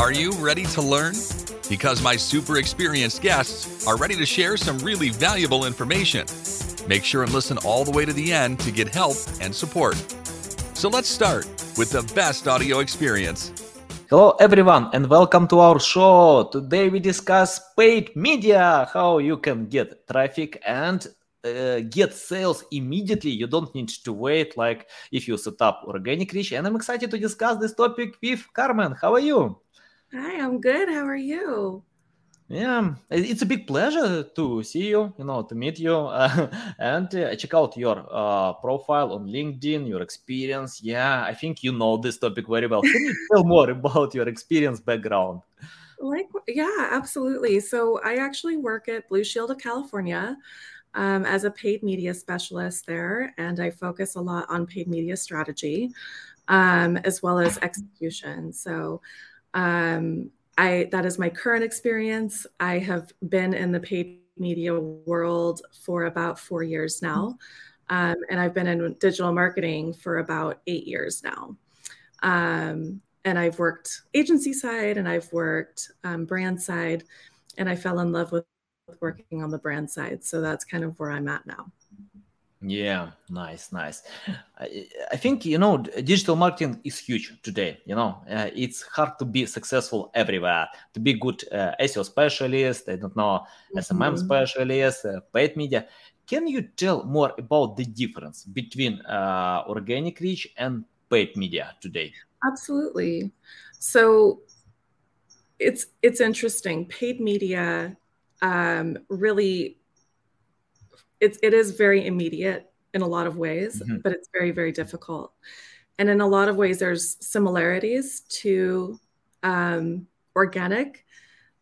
Are you ready to learn? Because my super experienced guests are ready to share some really valuable information. Make sure and listen all the way to the end to get help and support. So let's start with the best audio experience. Hello, everyone, and welcome to our show. Today we discuss paid media, how you can get traffic and uh, get sales immediately. You don't need to wait like if you set up organic reach. And I'm excited to discuss this topic with Carmen. How are you? Hi, I'm good. How are you? Yeah, it's a big pleasure to see you, you know, to meet you, uh, and uh, check out your uh, profile on LinkedIn, your experience. Yeah, I think you know this topic very well. Can you tell more about your experience background? Like, yeah, absolutely. So I actually work at Blue Shield of California um, as a paid media specialist there, and I focus a lot on paid media strategy um, as well as execution. So um, I that is my current experience. I have been in the paid media world for about four years now, um, and I've been in digital marketing for about eight years now. Um, and I've worked agency side and I've worked um, brand side, and I fell in love with working on the brand side. So that's kind of where I'm at now. Yeah, nice, nice. I, I, think you know digital marketing is huge today. You know, uh, it's hard to be successful everywhere. To be good uh, SEO specialist, I don't know, SMM mm-hmm. specialist, uh, paid media. Can you tell more about the difference between uh, organic reach and paid media today? Absolutely. So it's it's interesting. Paid media um, really it's it is very immediate in a lot of ways, mm-hmm. but it's very very difficult. And in a lot of ways, there's similarities to um, organic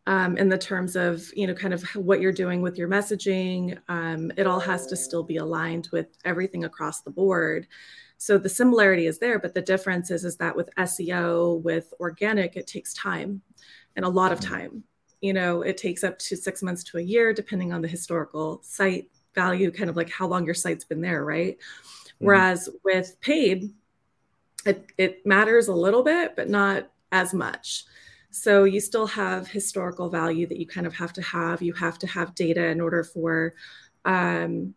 um, in the terms of you know kind of what you're doing with your messaging. Um, it all has to still be aligned with everything across the board. So the similarity is there, but the difference is is that with SEO, with organic, it takes time and a lot of mm-hmm. time. You know, it takes up to six months to a year, depending on the historical site value, kind of like how long your site's been there, right? Mm-hmm. Whereas with paid, it, it matters a little bit, but not as much. So you still have historical value that you kind of have to have. You have to have data in order for um,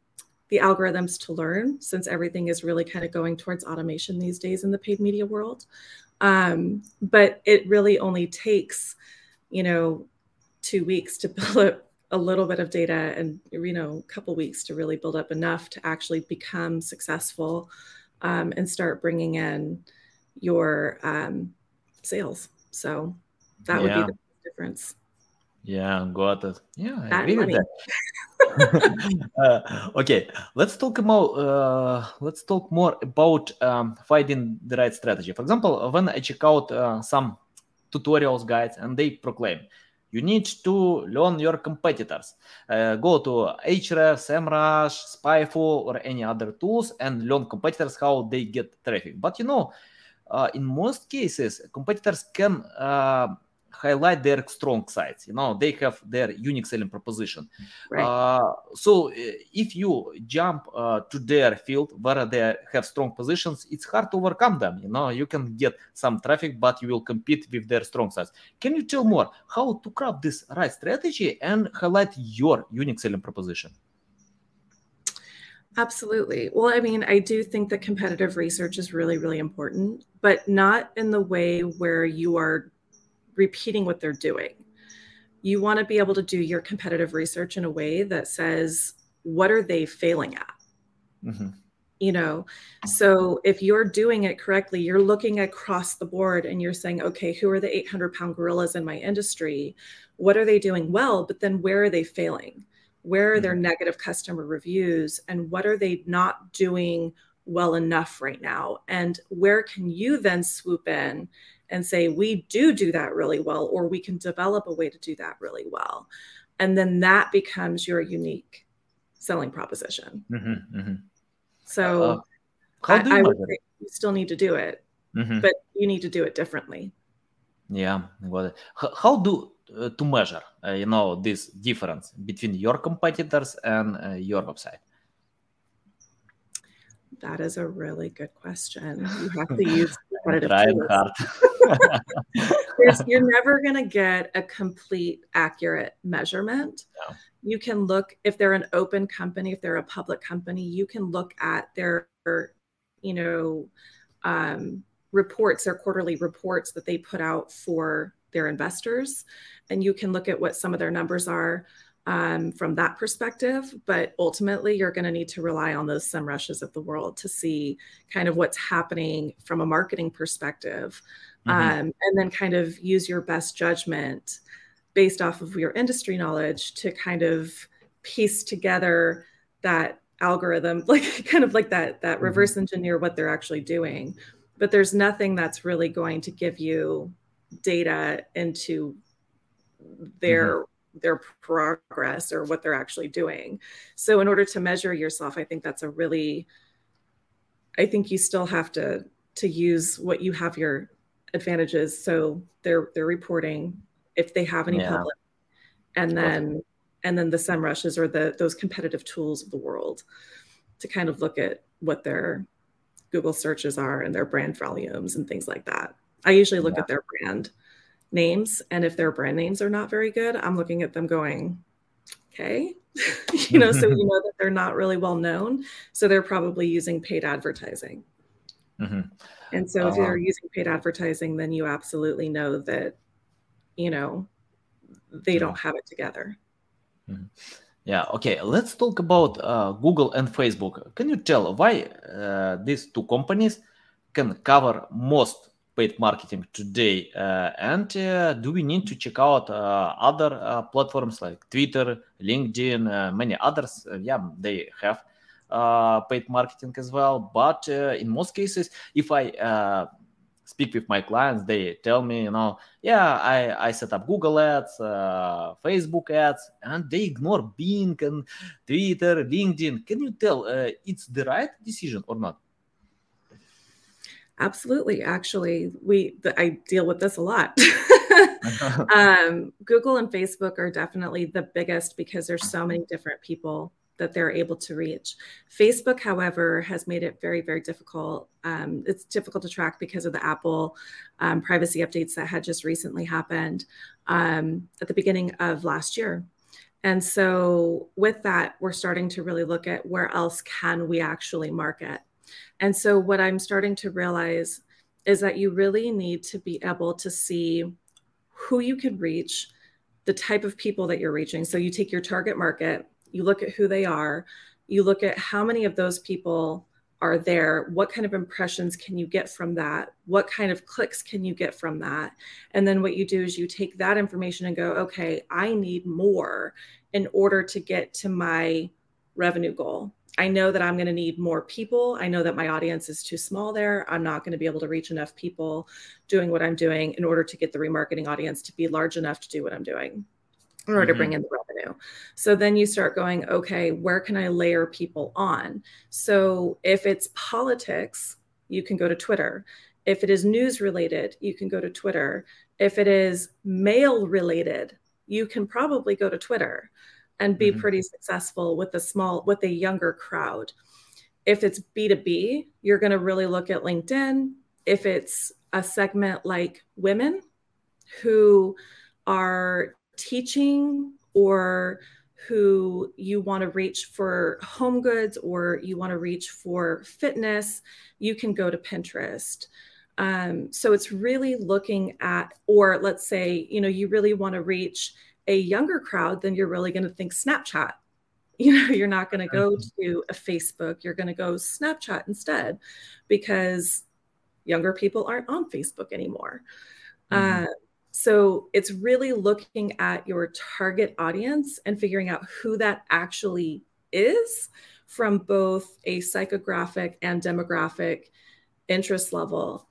the algorithms to learn, since everything is really kind of going towards automation these days in the paid media world. Um, but it really only takes, you know, two weeks to build up a little bit of data and you know a couple weeks to really build up enough to actually become successful um, and start bringing in your um, sales. So that would be the difference. Yeah got it yeah i agree with that. Uh, okay let's talk about uh, let's talk more about um, finding the right strategy. For example when i check out uh, some tutorials guides and they proclaim you need to learn your competitors. Uh, go to Ahrefs, SEMrush, SpyFu, or any other tools and learn competitors how they get traffic. But you know, uh, in most cases, competitors can uh, highlight their strong sides. You know, they have their unique selling proposition. Right. Uh, so uh, if you jump uh, to their field where they have strong positions, it's hard to overcome them. You know, you can get some traffic, but you will compete with their strong sides. Can you tell more how to craft this right strategy and highlight your unique selling proposition? Absolutely. Well, I mean, I do think that competitive research is really, really important, but not in the way where you are repeating what they're doing. You want to be able to do your competitive research in a way that says, what are they failing at? Mm-hmm. You know, so if you're doing it correctly, you're looking across the board and you're saying, okay, who are the 800 pound gorillas in my industry? What are they doing well? But then where are they failing? Where are their mm-hmm. negative customer reviews? And what are they not doing well enough right now? And where can you then swoop in and say we do do that really well or we can develop a way to do that really well. And then that becomes your unique selling proposition. Mm-hmm, mm-hmm. so uh, I, I would say you still need to do it mm-hmm. but you need to do it differently. Yeah well how do uh, to measure uh, you know this difference between your competitors and uh, your website that is a really good question. You have to use you're never going to get a complete accurate measurement. No. You can look if they're an open company, if they're a public company, you can look at their, you know, um, reports, their quarterly reports that they put out for their investors, and you can look at what some of their numbers are um, from that perspective. But ultimately, you're going to need to rely on those SEMrushes of the world to see kind of what's happening from a marketing perspective, mm-hmm. um, and then kind of use your best judgment based off of your industry knowledge to kind of piece together that algorithm like kind of like that that mm-hmm. reverse engineer what they're actually doing but there's nothing that's really going to give you data into their mm-hmm their progress or what they're actually doing. So in order to measure yourself, I think that's a really I think you still have to to use what you have your advantages. So they're they're reporting if they have any yeah. public and then and then the SEMrushes or the those competitive tools of the world to kind of look at what their Google searches are and their brand volumes and things like that. I usually look yeah. at their brand names and if their brand names are not very good i'm looking at them going okay you know so you know that they're not really well known so they're probably using paid advertising mm-hmm. and so if uh-huh. they're using paid advertising then you absolutely know that you know they don't have it together mm-hmm. yeah okay let's talk about uh, google and facebook can you tell why uh, these two companies can cover most paid marketing today? Uh, and uh, do we need to check out uh, other platforms like Twitter, LinkedIn, many others? yeah, they have paid marketing as well. But in most cases, if I speak with my clients, they tell me, you know, yeah, I, I set up Google ads, uh, Facebook ads, and they ignore Bing and Twitter, LinkedIn. Can you tell uh, it's the right decision or not? Absolutely. Actually, we the, I deal with this a lot. um, Google and Facebook are definitely the biggest because there's so many different people that they're able to reach. Facebook, however, has made it very, very difficult. Um, it's difficult to track because of the Apple um, privacy updates that had just recently happened um, at the beginning of last year. And so, with that, we're starting to really look at where else can we actually market. And so, what I'm starting to realize is that you really need to be able to see who you can reach, the type of people that you're reaching. So, you take your target market, you look at who they are, you look at how many of those people are there what kind of impressions can you get from that what kind of clicks can you get from that and then what you do is you take that information and go okay i need more in order to get to my revenue goal I know that I'm going to need more people. I know that my audience is too small there. I'm not going to be able to reach enough people doing what I'm doing in order to get the remarketing audience to be large enough to do what I'm doing in order mm-hmm. to bring in the revenue. So then you start going, okay, where can I layer people on? So if it's politics, you can go to Twitter. If it is news related, you can go to Twitter. If it is mail related, you can probably go to Twitter and be mm-hmm. pretty successful with a small with a younger crowd if it's b2b you're going to really look at linkedin if it's a segment like women who are teaching or who you want to reach for home goods or you want to reach for fitness, you can go to Pinterest. Um, so it's really looking at, or let's say, you know, you really want to reach a younger crowd, then you're really going to think Snapchat. You know, you're not going to go to a Facebook, you're going to go Snapchat instead because younger people aren't on Facebook anymore. Mm-hmm. Uh, so it's really looking at your target audience and figuring out who that actually is from both a psychographic and demographic interest level.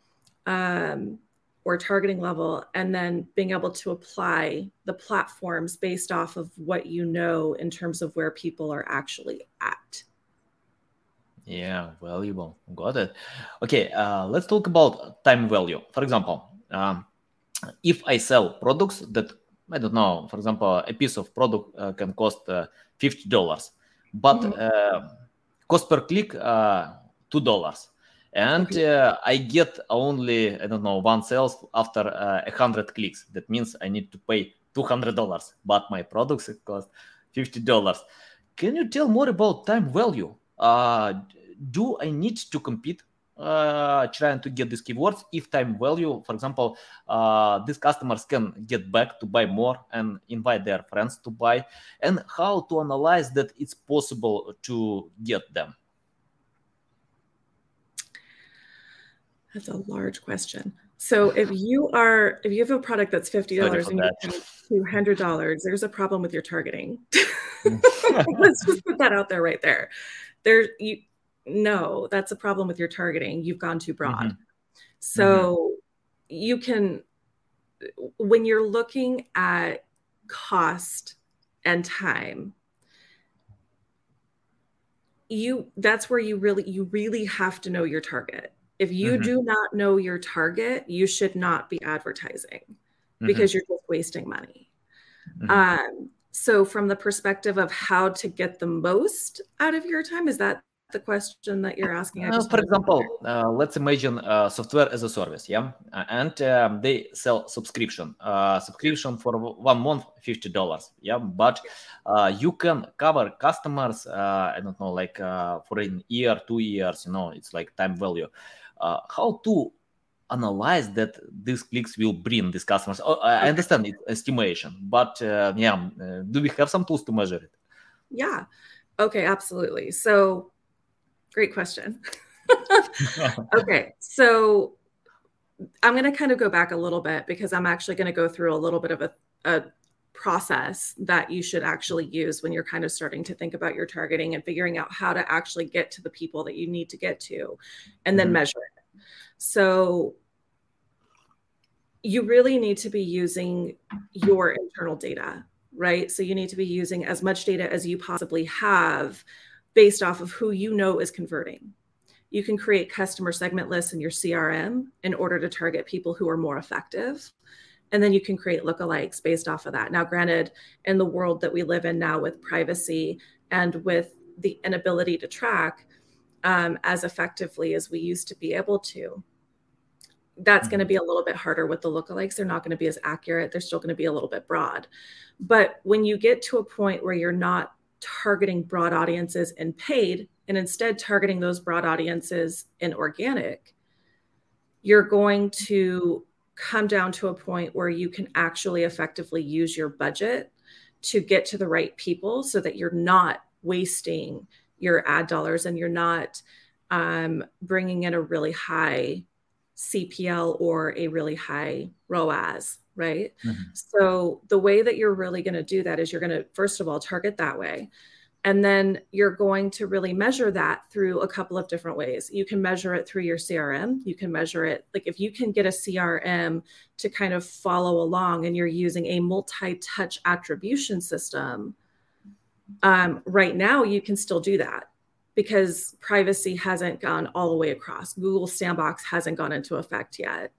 Um, or targeting level and then being able to apply the platforms based off of what you know in terms of where people are actually at. Yeah valuable. Got it. Okay uh, let's talk about time value. For example um, if i sell products that i don't know for example a piece of product uh, can cost uh, $50 but mm-hmm. Uh, cost per click $2 and uh, I get only I don't know one sales after uh, a hundred clicks. That means I need to pay two hundred dollars, but my products cost fifty dollars. Can you tell more about time value? Uh, do I need to compete uh, trying to get these keywords if time value for example uh, these customers can get back to buy more and invite their friends to buy and how to analyze that it's possible to get them that's a large question so if you are if you have a product that's fifty dollars and two hundred dollars, there's a problem with your targeting. Let's just put that out there right there. There you no, that's a problem with your targeting. You've gone too broad. Mm-hmm. So mm-hmm. you can, when you're looking at cost and time, you that's where you really you really have to know your target. If you mm-hmm. do not know your target, you should not be advertising mm-hmm. because you're just wasting money. Mm-hmm. Um, so from the perspective of how to get the most out of your time, is that the question that you're asking? Uh, for example, uh, let's imagine uh, software as a service, yeah, uh, and um, they sell subscription, uh, subscription for one month, fifty dollars, yeah, but uh, you can cover customers, I don't know, like for an year, two years, you know, it's like time value. Uh, how to analyze that these clicks will bring these customers? Oh, I understand it's estimation, but uh, yeah, uh, do we have some tools to measure it? Yeah. Okay, absolutely. So Great question. okay, so I'm going to kind of go back a little bit because I'm actually going to go through a little bit of a, a process that you should actually use when you're kind of starting to think about your targeting and figuring out how to actually get to the people that you need to get to and then mm-hmm. measure it. So you really need to be using your internal data, right? So you need to be using as much data as you possibly have based off of who you know is converting. You can create customer segment lists in your CRM in order to target people who are more effective. And then you can create lookalikes based off of that. Now, granted, in the world that we live in now with privacy and with the inability to track um, as effectively as we used to be able to, that's going to be a little bit harder with the lookalikes. They're not going to be as accurate. They're still going to be a little bit broad. But when you get to a point where you're not targeting broad audiences in paid and instead targeting those broad audiences in organic, you're going to come down to a point where you can actually effectively use your budget to get to the right people so that you're not wasting your ad dollars and you're not um, bringing in a really high CPL or a really high ROAS right? Mm-hmm. So the way that you're really going to do that is you're going to first of all target that way. And then you're going to really measure that through a couple of different ways. You can measure it through your CRM. You can measure it like if you can get a CRM to kind of follow along and you're using a multi touch attribution system. Um, right now, you can still do that because privacy hasn't gone all the way across. Google Sandbox hasn't gone into effect yet.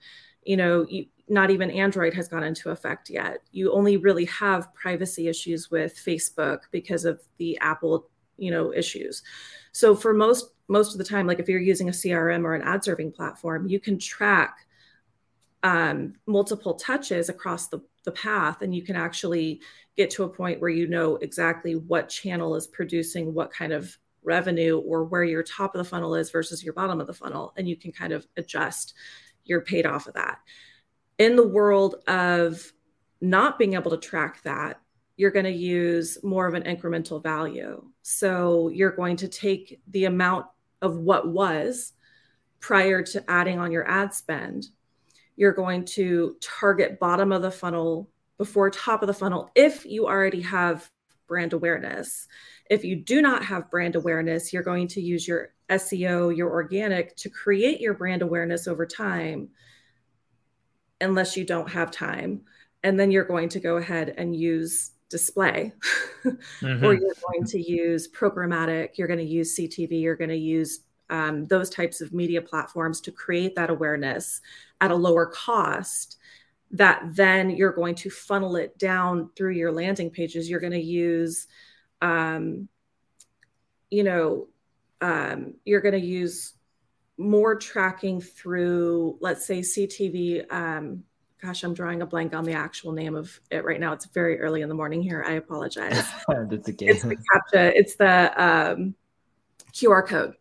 You know, you, not even Android has gone into effect yet. You only really have privacy issues with Facebook because of the Apple, you know, issues. So for most most of the time, like if you're using a CRM or an ad serving platform, you can track um, multiple touches across the, the path, and you can actually get to a point where you know exactly what channel is producing what kind of revenue or where your top of the funnel is versus your bottom of the funnel, and you can kind of adjust your paid off of that in the world of not being able to track that, you're going to use more of an incremental value. So you're going to take the amount of what was prior to adding on your ad spend. You're going to target bottom of the funnel before top of the funnel if you already have brand awareness. If you do not have brand awareness, you're going to use your SEO, your organic to create your brand awareness over time unless you don't have time. And then you're going to go ahead and use display, mm-hmm. or you're going to use programmatic, you're going to use CTV, you're going to use um, those types of media platforms to create that awareness at a lower cost that then you're going to funnel it down through your landing pages you're going to use um, you know um, you're going to use more tracking through, let's say, CTV. Um, gosh, I'm drawing a blank on the actual name of it right now. It's very early in the morning here. I apologize. That's okay. It's the CAPTCHA. It's the um, QR code.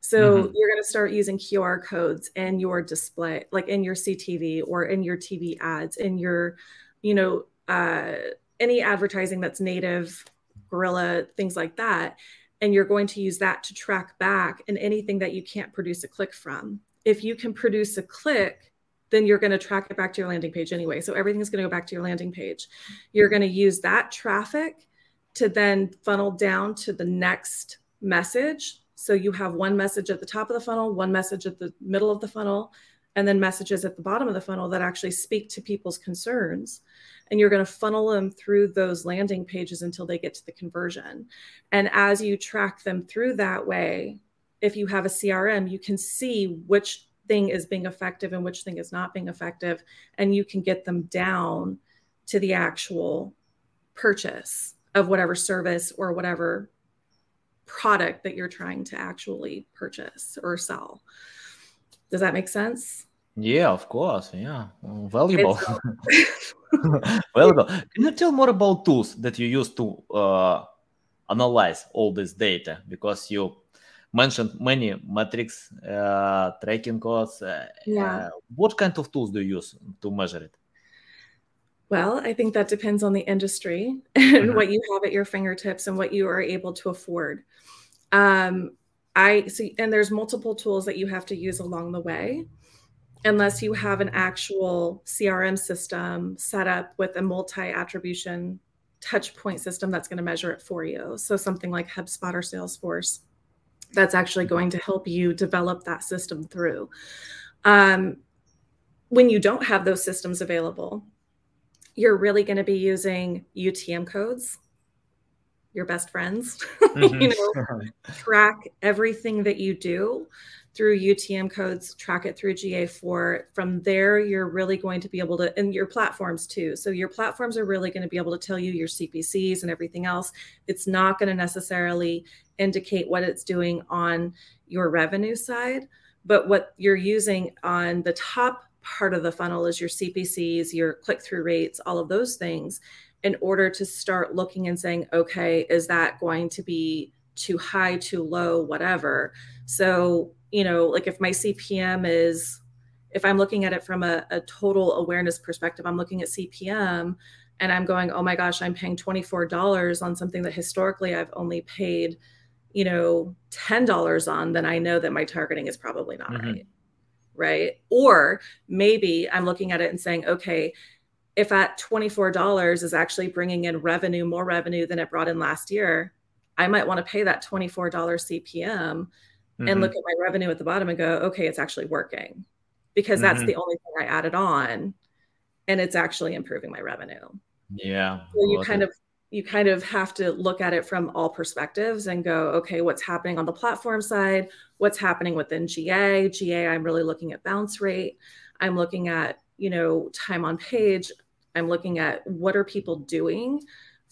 So mm-hmm. you're going to start using QR codes in your display, like in your CTV or in your TV ads, in your, you know, uh, any advertising that's native, guerrilla, things like that. And you're going to use that to track back and anything that you can't produce a click from. If you can produce a click, then you're going to track it back to your landing page anyway. So everything's going to go back to your landing page. You're going to use that traffic to then funnel down to the next message so you have one message at the top of the funnel, one message at the middle of the funnel, and then messages at the bottom of the funnel that actually speak to people's concerns. And you're going to funnel them through those landing pages until they get to the conversion. And as you track them through that way, if you have a CRM, you can see which thing is being effective and which thing is not being effective. And you can get them down to the actual purchase of whatever service or whatever product that you're trying to actually purchase or sell. Does that make sense? Yeah, of course. Yeah, valuable. valuable. Can you tell more about tools that you use to uh, analyze all this data? Because you mentioned many metrics, uh, tracking codes. Uh, yeah. Uh, what kind of tools do you use to measure it? Well, I think that depends on the industry and mm-hmm. what you have at your fingertips and what you are able to afford. Um, I see, and there's multiple tools that you have to use along the way, unless you have an actual CRM system set up with a multi attribution touch point system that's going to measure it for you. So something like HubSpot or Salesforce that's actually going to help you develop that system through. Um, when you don't have those systems available, you're really going to be using UTM codes, your best friends. Mm-hmm. you know, track everything that you do through UTM codes, track it through GA4. From there, you're really going to be able to, and your platforms too. So your platforms are really going to be able to tell you your CPCs and everything else. It's not going to necessarily indicate what it's doing on your revenue side, but what you're using on the top part of the funnel is your CPCs, your click through rates, all of those things, in order to start looking and saying, okay, is that going to be too high, too low, whatever. So, you know, like if my CPM is, if I'm looking at it from a, a total awareness perspective, I'm looking at CPM and I'm going, oh my gosh, I'm paying $24 on something that historically I've only paid, you know, $10 on, then I know that my targeting is probably not mm-hmm. right right? Or maybe I'm looking at it and saying, okay, if at $24 is actually bringing in revenue, more revenue than it brought in last year, I might want to pay that $24 CPM mm-hmm. and look at my revenue at the bottom and go, okay, it's actually working because that's mm-hmm. the only thing I added on and it's actually improving my revenue. Yeah. So you kind it. of you kind of have to look at it from all perspectives and go, okay, what's happening on the platform side? What's happening within GA? GA, I'm really looking at bounce rate. I'm looking at, you know, time on page. I'm looking at what are people doing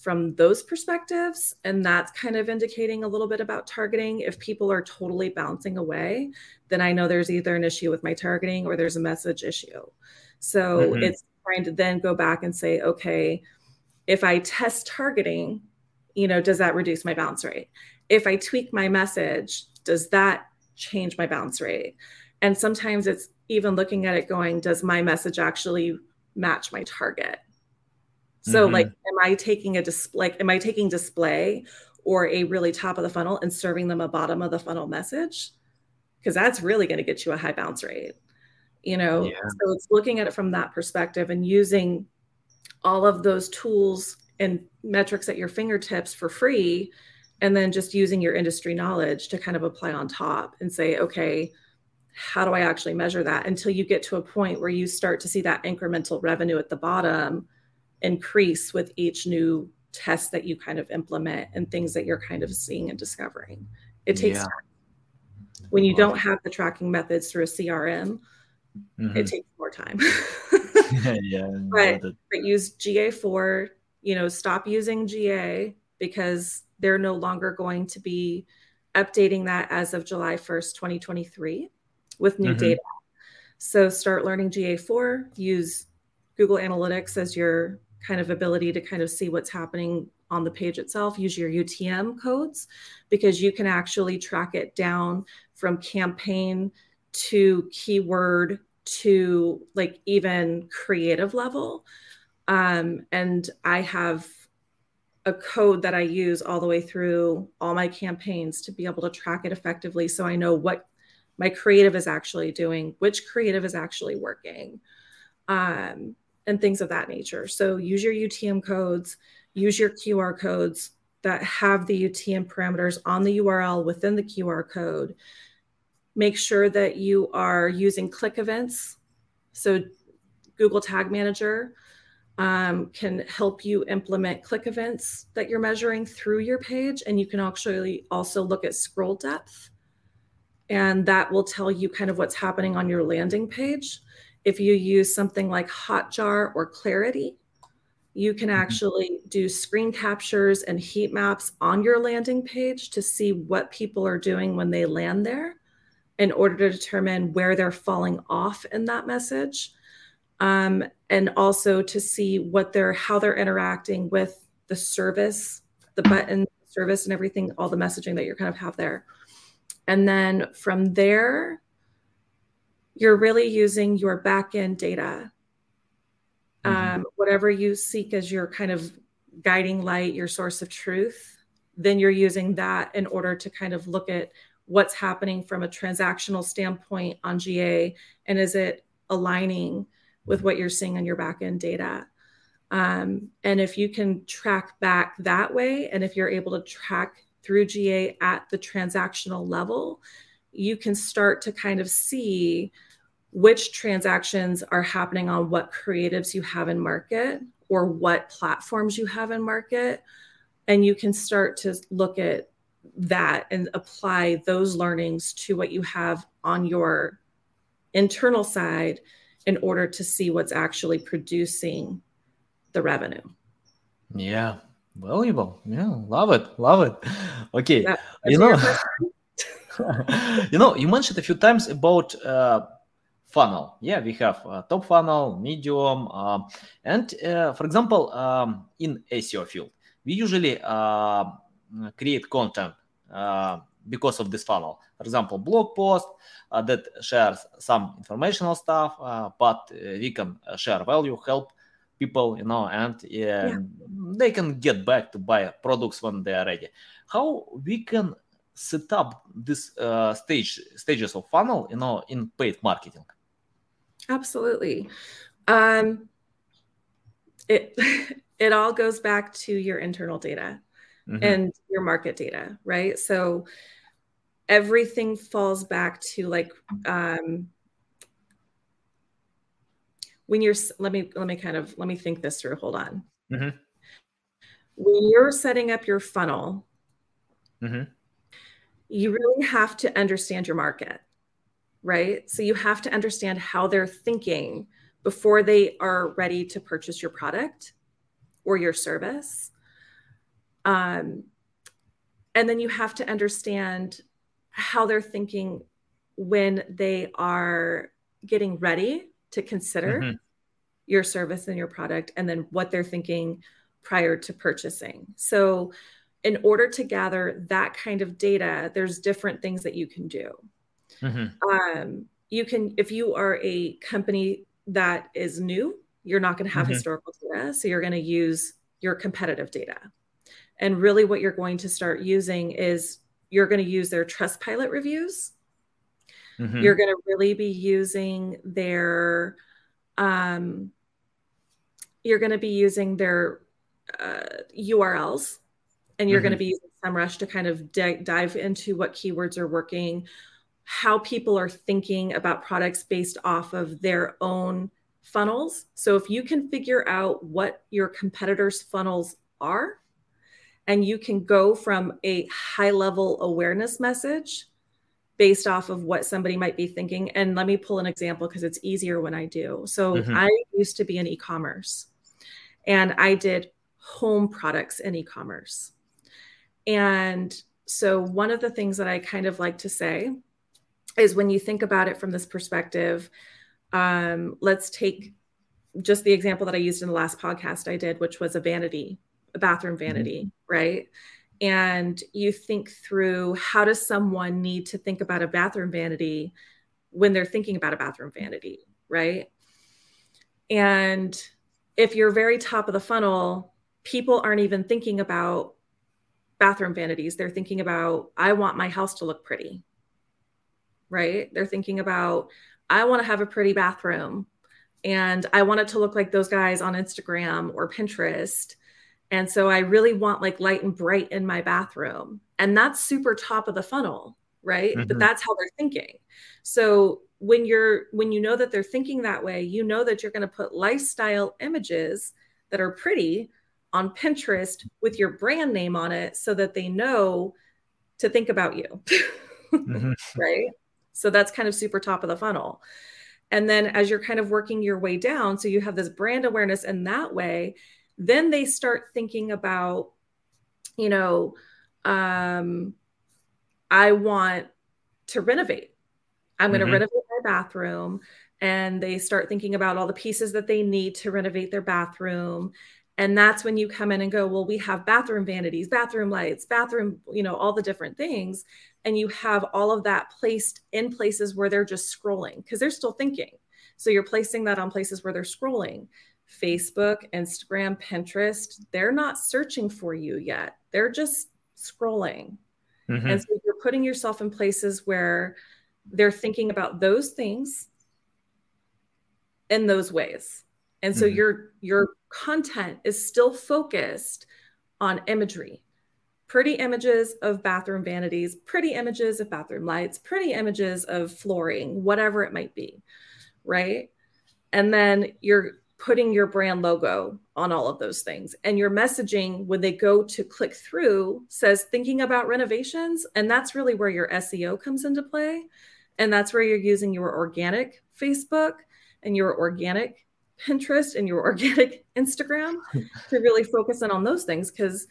from those perspectives. And that's kind of indicating a little bit about targeting. If people are totally bouncing away, then I know there's either an issue with my targeting or there's a message issue. So mm-hmm. it's trying to then go back and say, okay, if I test targeting, you know, does that reduce my bounce rate? If I tweak my message, does that change my bounce rate? And sometimes it's even looking at it going, does my message actually match my target? So mm-hmm. like am I taking a display like am I taking display or a really top of the funnel and serving them a bottom of the funnel message? Because that's really going to get you a high bounce rate. You know, yeah. so it's looking at it from that perspective and using all of those tools and metrics at your fingertips for free and then just using your industry knowledge to kind of apply on top and say okay how do i actually measure that until you get to a point where you start to see that incremental revenue at the bottom increase with each new test that you kind of implement and things that you're kind of seeing and discovering it takes yeah. time when you don't have the tracking methods through a crm mm-hmm. it takes more time yeah, but, but use GA4, you know, stop using GA because they're no longer going to be updating that as of July 1st, 2023. With new mm-hmm. data. So start learning GA4, use Google Analytics as your kind of ability to kind of see what's happening on the page itself. Use your UTM codes because you can actually track it down from campaign to keyword to like even creative level. Um, and I have a code that I use all the way through all my campaigns to be able to track it effectively so I know what my creative is actually doing, which creative is actually working, um, and things of that nature. So use your UTM codes, use your QR codes that have the UTM parameters on the URL within the QR code. Make sure that you are using click events. So Google Tag Manager um, can help you implement click events that you're measuring through your page. And you can actually also look at scroll depth. And that will tell you kind of what's happening on your landing page. If you use something like Hotjar or Clarity, you can mm-hmm. actually do screen captures and heat maps on your landing page to see what people are doing when they land there in order to determine where they're falling off in that message um, and also to see what they're how they're interacting with the service the button service and everything all the messaging that you kind of have there and then from there you're really using your backend data mm-hmm. um, whatever you seek as your kind of guiding light your source of truth then you're using that in order to kind of look at what's happening from a transactional standpoint on ga and is it aligning with what you're seeing on your backend data. Um, and if you can track back that way, and if you're able to track through GA at the transactional level, you can start to kind of see which transactions are happening on what creatives you have in market or what platforms you have in market. And you can start to look at that and apply those learnings to what you have on your internal side in order to see what's actually producing the revenue. Yeah, valuable. Yeah, love it, love it. Okay, yeah, you know, you know, you mentioned a few times about uh, funnel. Yeah, we have uh, top funnel, medium, uh, and uh, for example, um, in SEO field, we usually uh, create content uh, because of this funnel. For example, blog post uh, that shares some informational stuff, uh, but uh, we can share value, help people, you know, and yeah. they can get back to buy products when they are ready. How we can set up this uh, stage stages of funnel, you know, in paid marketing? Absolutely. Um, it it all goes back to your internal data mm-hmm. and your market data, right? So everything falls back to like um when you're let me let me kind of let me think this through hold on mm-hmm. when you're setting up your funnel mm-hmm. you really have to understand your market right so you have to understand how they're thinking before they are ready to purchase your product or your service um, and then you have to understand how they're thinking when they are getting ready to consider mm-hmm. your service and your product, and then what they're thinking prior to purchasing. So, in order to gather that kind of data, there's different things that you can do. Mm-hmm. Um, you can, if you are a company that is new, you're not going to have mm-hmm. historical data. So, you're going to use your competitive data. And really, what you're going to start using is you're going to use their Trustpilot reviews. Mm-hmm. You're going to really be using their, um, you're going to be using their uh, URLs, and you're mm-hmm. going to be using SEMrush to kind of d- dive into what keywords are working, how people are thinking about products based off of their own funnels. So if you can figure out what your competitors' funnels are, and you can go from a high level awareness message based off of what somebody might be thinking. And let me pull an example because it's easier when I do. So mm-hmm. I used to be in e commerce and I did home products in e commerce. And so one of the things that I kind of like to say is when you think about it from this perspective. Um, let's take just the example that I used in the last podcast I did, which was a vanity, a bathroom mm-hmm. vanity, mm-hmm. right? And you think through how does someone need to think about a bathroom vanity when they're thinking about a bathroom vanity, right? And if you're very top of the funnel, people aren't even thinking about bathroom vanities. They're thinking about, I want my house to look pretty, right? They're thinking about, I want to have a pretty bathroom and I want it to look like those guys on Instagram or Pinterest. And so I really want like light and bright in my bathroom. And that's super top of the funnel, right? Mm-hmm. But that's how they're thinking. So when you're when you know that they're thinking that way, you know that you're going to put lifestyle images that are pretty on Pinterest with your brand name on it so that they know to think about you. mm-hmm. Right? So that's kind of super top of the funnel. And then as you're kind of working your way down, so you have this brand awareness in that way, then they start thinking about, you know, um, I want to renovate. I'm going to mm-hmm. renovate my bathroom. And they start thinking about all the pieces that they need to renovate their bathroom. And that's when you come in and go, well, we have bathroom vanities, bathroom lights, bathroom, you know, all the different things. And you have all of that placed in places where they're just scrolling because they're still thinking. So you're placing that on places where they're scrolling. Facebook, Instagram, Pinterest, they're not searching for you yet. They're just scrolling. Mm-hmm. And so you're putting yourself in places where they're thinking about those things in those ways. And so mm-hmm. your your content is still focused on imagery. Pretty images of bathroom vanities, pretty images of bathroom lights, pretty images of flooring, whatever it might be, right? And then you're putting your brand logo on all of those things. And your messaging, when they go to click through, says thinking about renovations. And that's really where your SEO comes into play. And that's where you're using your organic Facebook and your organic Pinterest and your organic Instagram to really focus in on those things because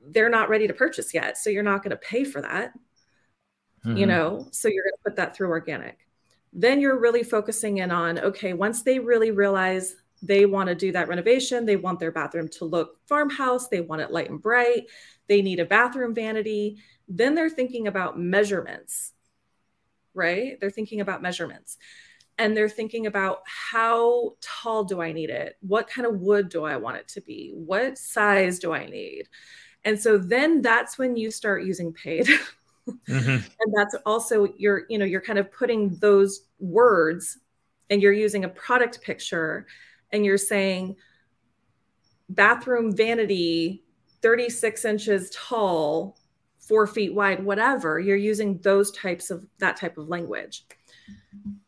they're not ready to purchase yet. So you're not going to pay for that, mm-hmm. you know? So you're going to put that through organic then you're really focusing in on okay, once they really realize they want to do that renovation, they want their bathroom to look farmhouse, they want it light and bright, they need a bathroom vanity, then they're thinking about measurements, right? They're thinking about measurements and they're thinking about how tall do I need it? What kind of wood do I want it to be? What size do I need? And so then that's when you start using paid. mm-hmm. and that's also you're you know you're kind of putting those words and you're using a product picture and you're saying bathroom vanity 36 inches tall four feet wide whatever you're using those types of that type of language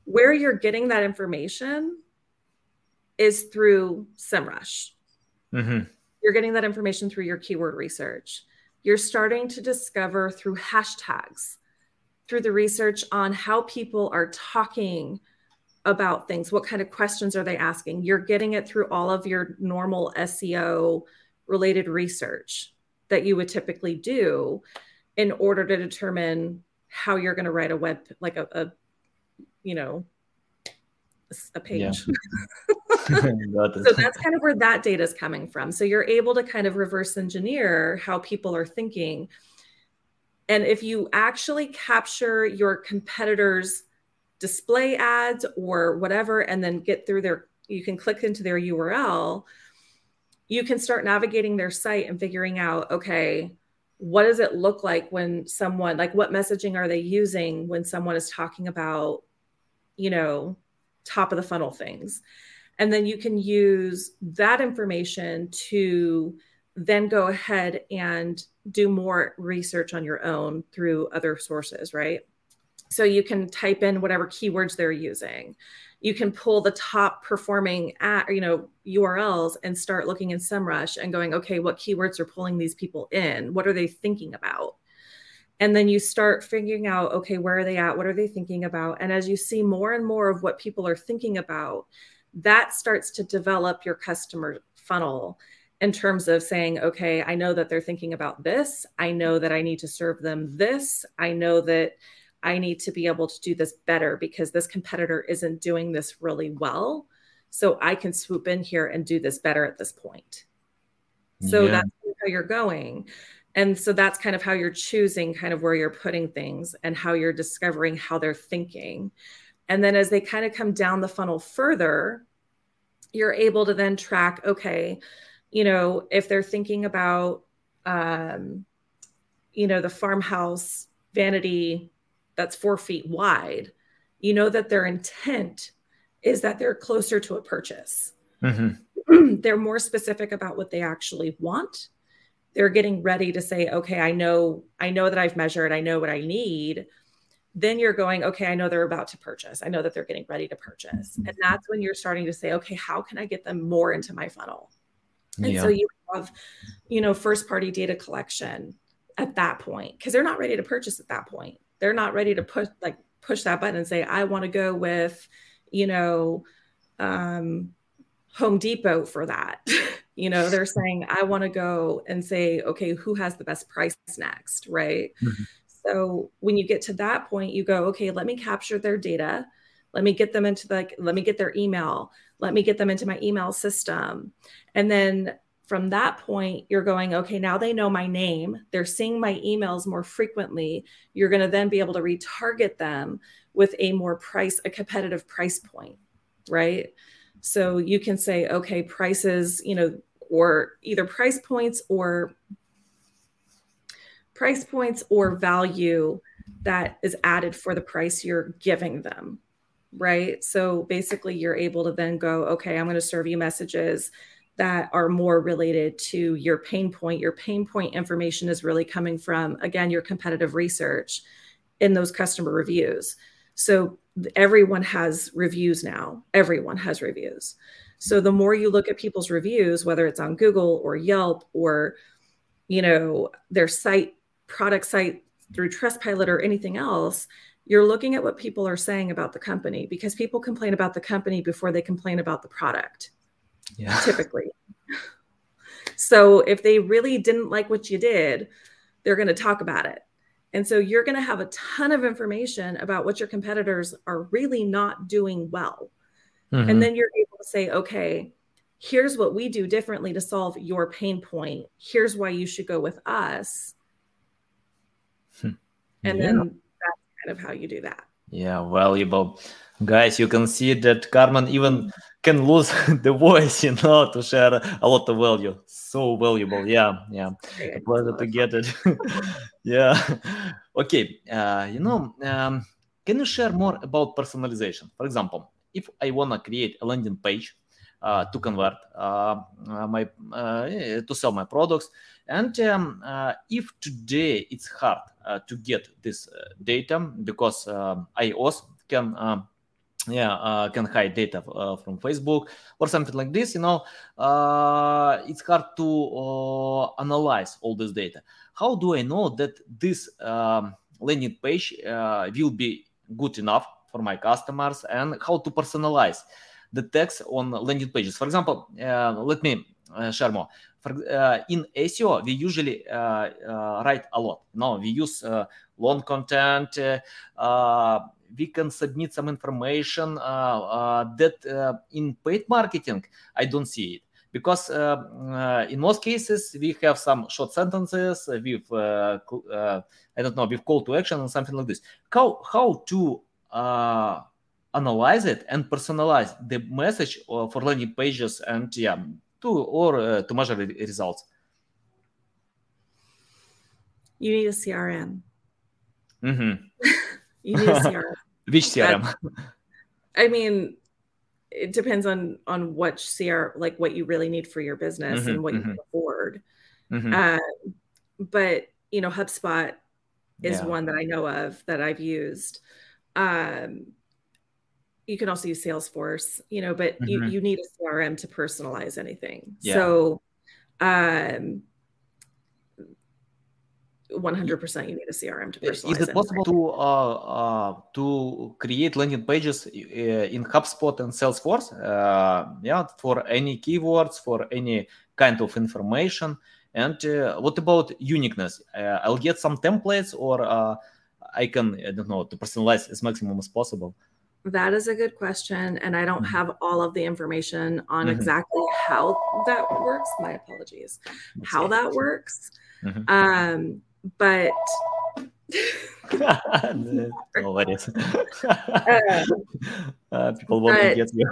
where you're getting that information is through semrush mm-hmm. you're getting that information through your keyword research you're starting to discover through hashtags, through the research on how people are talking about things, what kind of questions are they asking. You're getting it through all of your normal SEO related research that you would typically do in order to determine how you're going to write a web like a, a you know a page. Yeah. so that's kind of where that data is coming from. So you're able to kind of reverse engineer how people are thinking. And if you actually capture your competitors' display ads or whatever, and then get through their, you can click into their URL, you can start navigating their site and figuring out, okay, what does it look like when someone, like what messaging are they using when someone is talking about, you know, top of the funnel things. And then you can use that information to then go ahead and do more research on your own through other sources, right? So you can type in whatever keywords they're using. You can pull the top performing at, you know, URLs and start looking in SEMrush and going, okay, what keywords are pulling these people in? What are they thinking about? And then you start figuring out okay where are they at what are they thinking about and as you see more and more of what people are thinking about that starts to develop your customer funnel in terms of saying okay i know that they're thinking about this i know that i need to serve them this i know that I need to be able to do this better because this competitor isn't doing this really well. So I can swoop in here and do this better at this point. So yeah. that's how you're going. And so that's kind of how you're choosing kind of where you're putting things and how you're discovering how they're thinking. And then as they kind of come down the funnel further, you're able to then track, okay, you know, if they're thinking about, um, you know, the farmhouse vanity that's four feet wide, you know that their intent is that they're closer to a purchase. Mm-hmm. they're more specific about what they actually want. They're getting ready to say, okay, I know, I know that I've measured, I know what I need. Then you're going, okay, I know they're about to purchase. I know that they're getting ready to purchase. And that's when you're starting to say, okay, how can I get them more into my funnel? And yeah. so you have, you know, first party data collection at that point because they're not ready to purchase at that point. They're not ready to push like push that button and say, I want to go with, you know, um, Home Depot for that. you know, they're saying, I want to go and say, okay, who has the best price next? Right. Mm-hmm. So when you get to that point, you go, okay, let me capture their data. Let me get them into the, let me get their email. Let me get them into my email system. And then from that point, you're going, okay, now they know my name. They're seeing my emails more frequently. You're going to then be able to retarget them with a more price, a competitive price point, right? So you can say, okay, prices, you know, or either price points or price points or value that is added for the price you're giving them, right? So basically, you're able to then go, okay, I'm going to serve you messages that are more related to your pain point. Your pain point information is really coming from, again, your competitive research in those customer reviews. So everyone has reviews now. Everyone has reviews. So the more you look at people's reviews, whether it's on Google or Yelp or, you know, their site, product site through Trustpilot or anything else, you're looking at what people are saying about the company because people complain about the company before they complain about the product yeah. typically. So if they really didn't like what you did, they're going to talk about it. And so you're going to have a ton of information about what your competitors are really not doing well. Mm-hmm. And then you're able to say, okay, here's what we do differently to solve your pain point. Here's why you should go with us. Hmm. And yeah. then that's kind of how you do that. Yeah, valuable. Guys, you can see that Carmen even can lose the voice, you know, to share a lot of value. So valuable. Yeah, yeah. A pleasure to get it. yeah. Okay. Uh, you know, um, can you share more about personalization? For example, if I wanna create a landing page uh, to convert uh, uh my uh, to sell my products, and um, uh, if today it's hard to get this data because um, iOS can um, yeah uh, can hide data uh, from facebook. Or something like this you know. Uh, it's hard to uh, analyze all this data. How do i know that this um, landing page uh, will be good enough for my customers? And how to personalize the text on landing pages? For example uh, let me share more. For, in seo we usually write a lot. No we use long content we can submit some information uh, uh, that uh, in paid marketing I don't see it because in most cases we have some short sentences with I don't know with call to action and something like this. How how to analyze it and personalize the message for landing pages and yeah to or uh, to measure the results you need a crm mm-hmm. you need a crm Which CRM? I mean, it depends on on what CR like what you really need for your business mm-hmm, and what mm-hmm. you can afford. Mm-hmm. Uh, but you know, HubSpot is yeah. one that I know of that I've used. Um, you can also use Salesforce, you know, but you, mm-hmm. you need a CRM to personalize anything. Yeah. So um 100% you need a crm to personalize is it possible to uh, uh, to create landing pages uh, in hubspot and salesforce uh, yeah for any keywords for any kind of information and uh, what about uniqueness uh, i'll get some templates or I can I don't know to personalize as maximum as possible? That is a good question. And I don't mm-hmm. have all of the information on mm-hmm. exactly how that works. My apologies. That's how that works. Mm-hmm. Um, but no worries. uh, uh, people won't get you.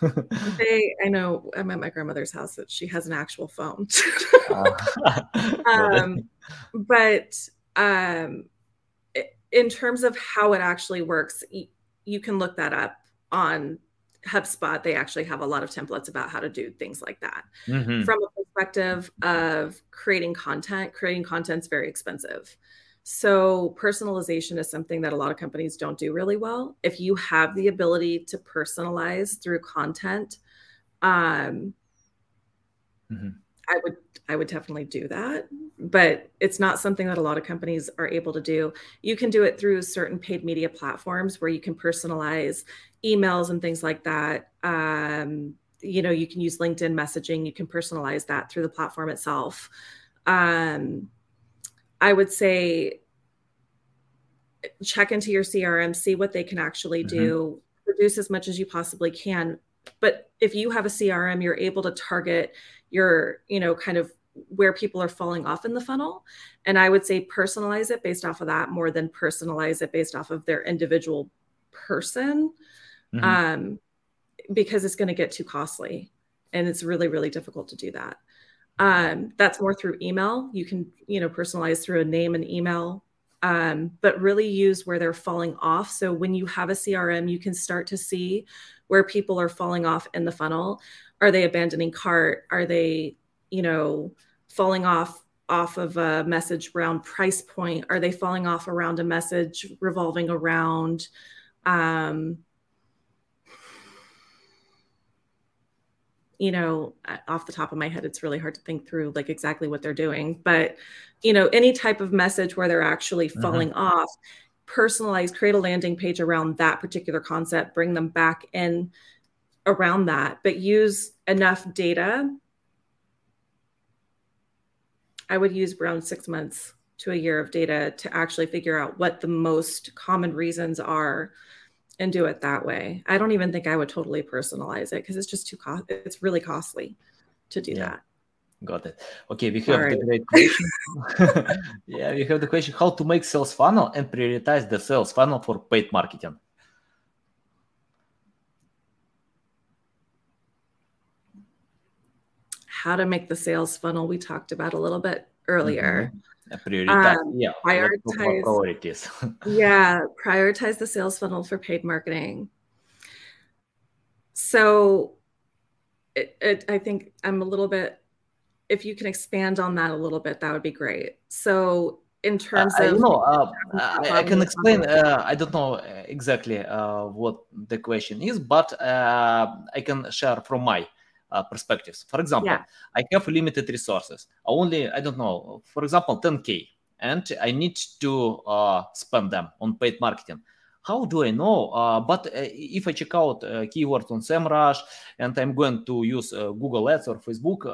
they, I know I'm at my grandmother's house that she has an actual phone. uh, um, but um, in terms of how it actually works, you can look that up on HubSpot. They actually have a lot of templates about how to do things like that. Mm-hmm. From a perspective of creating content, creating content is very expensive. So, personalization is something that a lot of companies don't do really well. If you have the ability to personalize through content, um, mm-hmm. I would I would definitely do that, but it's not something that a lot of companies are able to do. You can do it through certain paid media platforms where you can personalize emails and things like that. Um, you know, you can use LinkedIn messaging. You can personalize that through the platform itself. Um, I would say check into your CRM, see what they can actually mm-hmm. do, produce as much as you possibly can. But if you have a CRM, you're able to target your, you know, kind of where people are falling off in the funnel. And I would say personalize it based off of that more than personalize it based off of their individual person. Mm-hmm. Um, because it's going to get too costly and it's really, really difficult to do that. Um, that's more through email. You can, you know, personalize through a name and email, um, but really use where they're falling off. So when you have a CRM, you can start to see where people are falling off in the funnel. Are they abandoning cart? Are they, you know, falling off off of a message around price point? Are they falling off around a message revolving around um, you know, off the top of my head, it's really hard to think through like exactly what they're doing. But, you know, any type of message where they're actually uh-huh. falling uh-huh. off, personalize, create a landing page around that particular concept, bring them back in around that, but use enough data. I would use around six months to a year of data to actually figure out what the most common reasons are and do it that way. I don't even think I would totally personalize it because it's just too cost. It's really costly to do yeah. that. Got it. Okay, we have right. the great question. yeah, we have the question: How to make sales funnel and prioritize the sales funnel for paid marketing? How to make the sales funnel we talked about a little bit earlier. Mm-hmm. Um, yeah prioritize priorities yeah prioritize the sales funnel for paid marketing. So it, it, i think i'm a little bit if you can expand on that a little bit that would be great. So in terms uh, of you know uh, I, I, can explain uh, i don't know exactly uh, what the question is but uh, i can share from my uh, perspectives. For example, yeah. I have limited resources. Only, I don't know, for example, 10K, and I need to uh, spend them on paid marketing. How do I know? Uh, but uh, if I check out uh, keywords on SEMrush and I'm going to use uh, Google Ads or Facebook,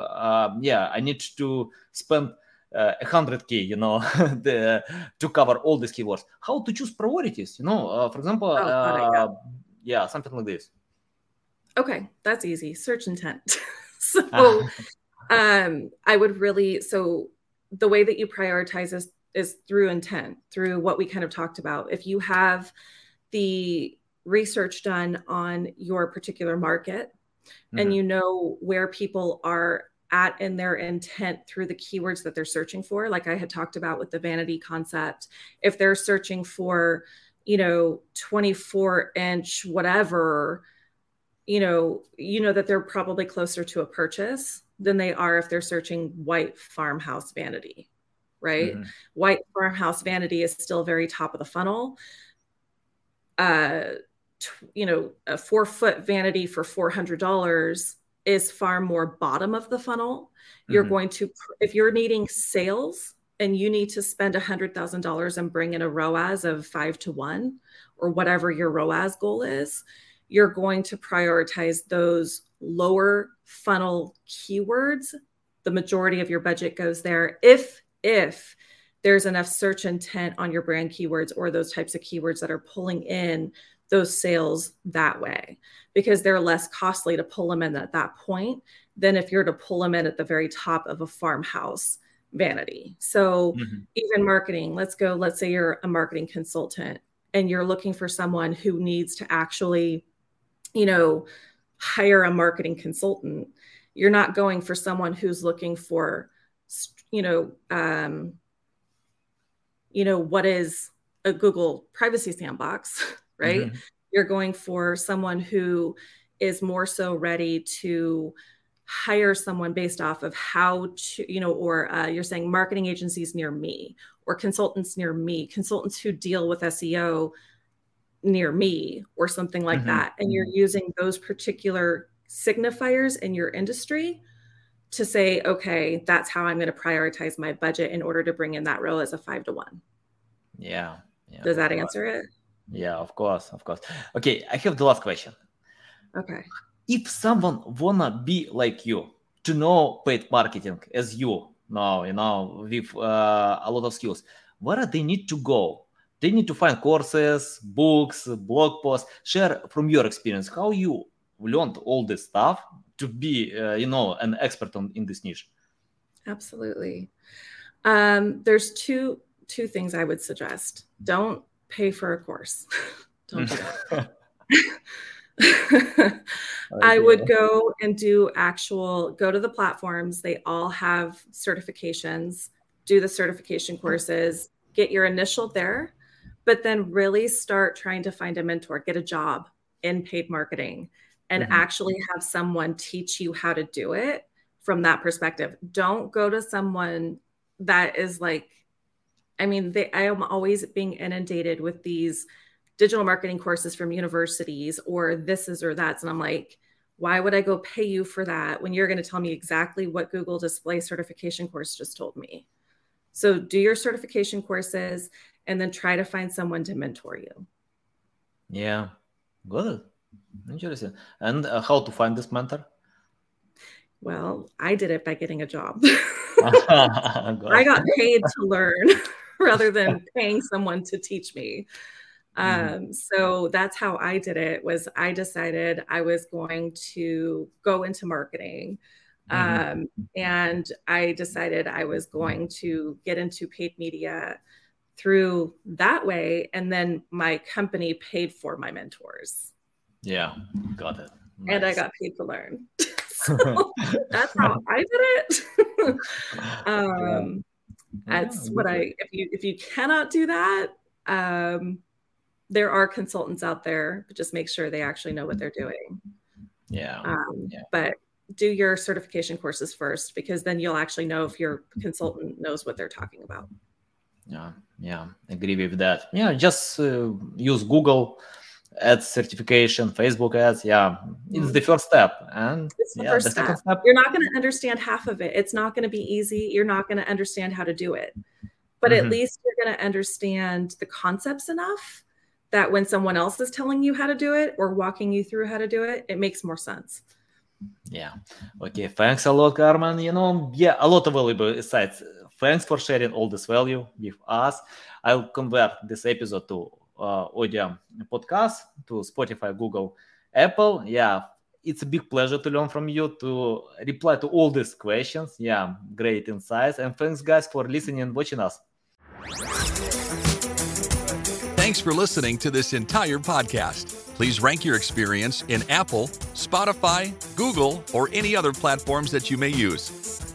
yeah, I need to spend uh, 100k you know the, to cover all these keywords how to choose priorities you know uh, for example oh, uh, yeah something like this Okay, that's easy. Search intent. so uh. um I would really so the way that you prioritize is is through intent, through what we kind of talked about. If you have the research done on your particular market mm-hmm. and you know where people are at in their intent through the keywords that they're searching for like i had talked about with the vanity concept if they're searching for you know 24 inch whatever you know, you know that they're probably closer to a purchase than they are if they're searching white farmhouse vanity, right? Mm-hmm. White farmhouse vanity is still very top of the funnel. Uh, t- you know, a four foot vanity for four hundred dollars is far more bottom of the funnel. You're mm-hmm. going to, if you're needing sales and you need to spend a hundred thousand dollars and bring in a ROAS of five to one or whatever your ROAS goal is, you're going to prioritize those lower funnel keywords. The majority of your budget goes there if if there's enough search intent on your brand keywords or those types of keywords that are pulling in those sales that way because they're less costly to pull them in at that point than if you're to pull them in at the very top of a farmhouse vanity. So mm-hmm. even marketing, let's go, let's say you're a marketing consultant and you're looking for someone who needs to actually, you know, hire a marketing consultant. You're not going for someone who's looking for, you know, um, you know, what is a Google privacy sandbox, right? Mm-hmm. You're going for someone who is more so ready to hire someone based off of how to, you know, or uh, you're saying marketing agencies near me or consultants near me, consultants who deal with SEO near me or something like mm-hmm. that. And you're mm-hmm. using those particular signifiers in your industry to say, okay, that's how I'm going to prioritize my budget in order to bring in that ROAS a five to one. Yeah. yeah Does that answer it? Yeah, of course, of course. Okay, I have the last question. Okay if someone wanna be like you to know paid marketing as you know you know with uh, a lot of skills where do they need to go they need to find courses books blog posts share from your experience. How you learned all this stuff to be uh, you know an expert on in this niche? Absolutely. Um, there's two two things i would suggest. Don't pay for a course. Don't do that. I would go and do actual, go to the platforms. They all have certifications, do the certification courses, get your initial there, but then really start trying to find a mentor, get a job in paid marketing, and mm-hmm. actually have someone teach you how to do it from that perspective. Don't go to someone that is like, I mean, they, I am always being inundated with these digital marketing courses from universities or this is or that's. And I'm like, why would I go pay you for that when you're going to tell me exactly what Google Display certification course just told me? So do your certification courses and then try to find someone to mentor you. Yeah, good. Interesting. And uh, how to find this mentor? Well, I did it by getting a job. I got paid to learn rather than paying someone to teach me. Mm-hmm. Um, so that's how I did it was I decided I was going to go into marketing. Mm-hmm. Um, and I decided I was going to get into paid media through that way. And then my company paid for my mentors. Yeah, got it. Nice. And I got paid to learn. so that's how I did it. um, yeah. That's what I if you if you cannot do that, um, there are consultants out there, but just make sure they actually know what they're doing. Yeah. Um, yeah. But do your certification courses first because then you'll actually know if your consultant knows what they're talking about. Yeah, yeah, agree with that. Yeah, just uh, use Google ads certification, Facebook ads. Yeah, it's the first step, and it's the yeah, first the step. step. You're not going to understand half of it. It's not going to be easy. You're not going to understand how to do it, but mm-hmm. at least you're going to understand the concepts enough that when someone else is telling you how to do it or walking you through how to do it, it makes more sense. Yeah. Okay. Thanks a lot, Carmen. You know, yeah, a lot of valuable insights. Thanks for sharing all this value with us. I'll convert this episode to uh, audio podcast to Spotify, Google, Apple. Yeah, it's a big pleasure to learn from you to reply to all these questions. Yeah, great insights. And thanks, guys, for listening and watching us. Thanks for listening to this entire podcast. Please rank your experience in Apple, Spotify, Google, or any other platforms that you may use.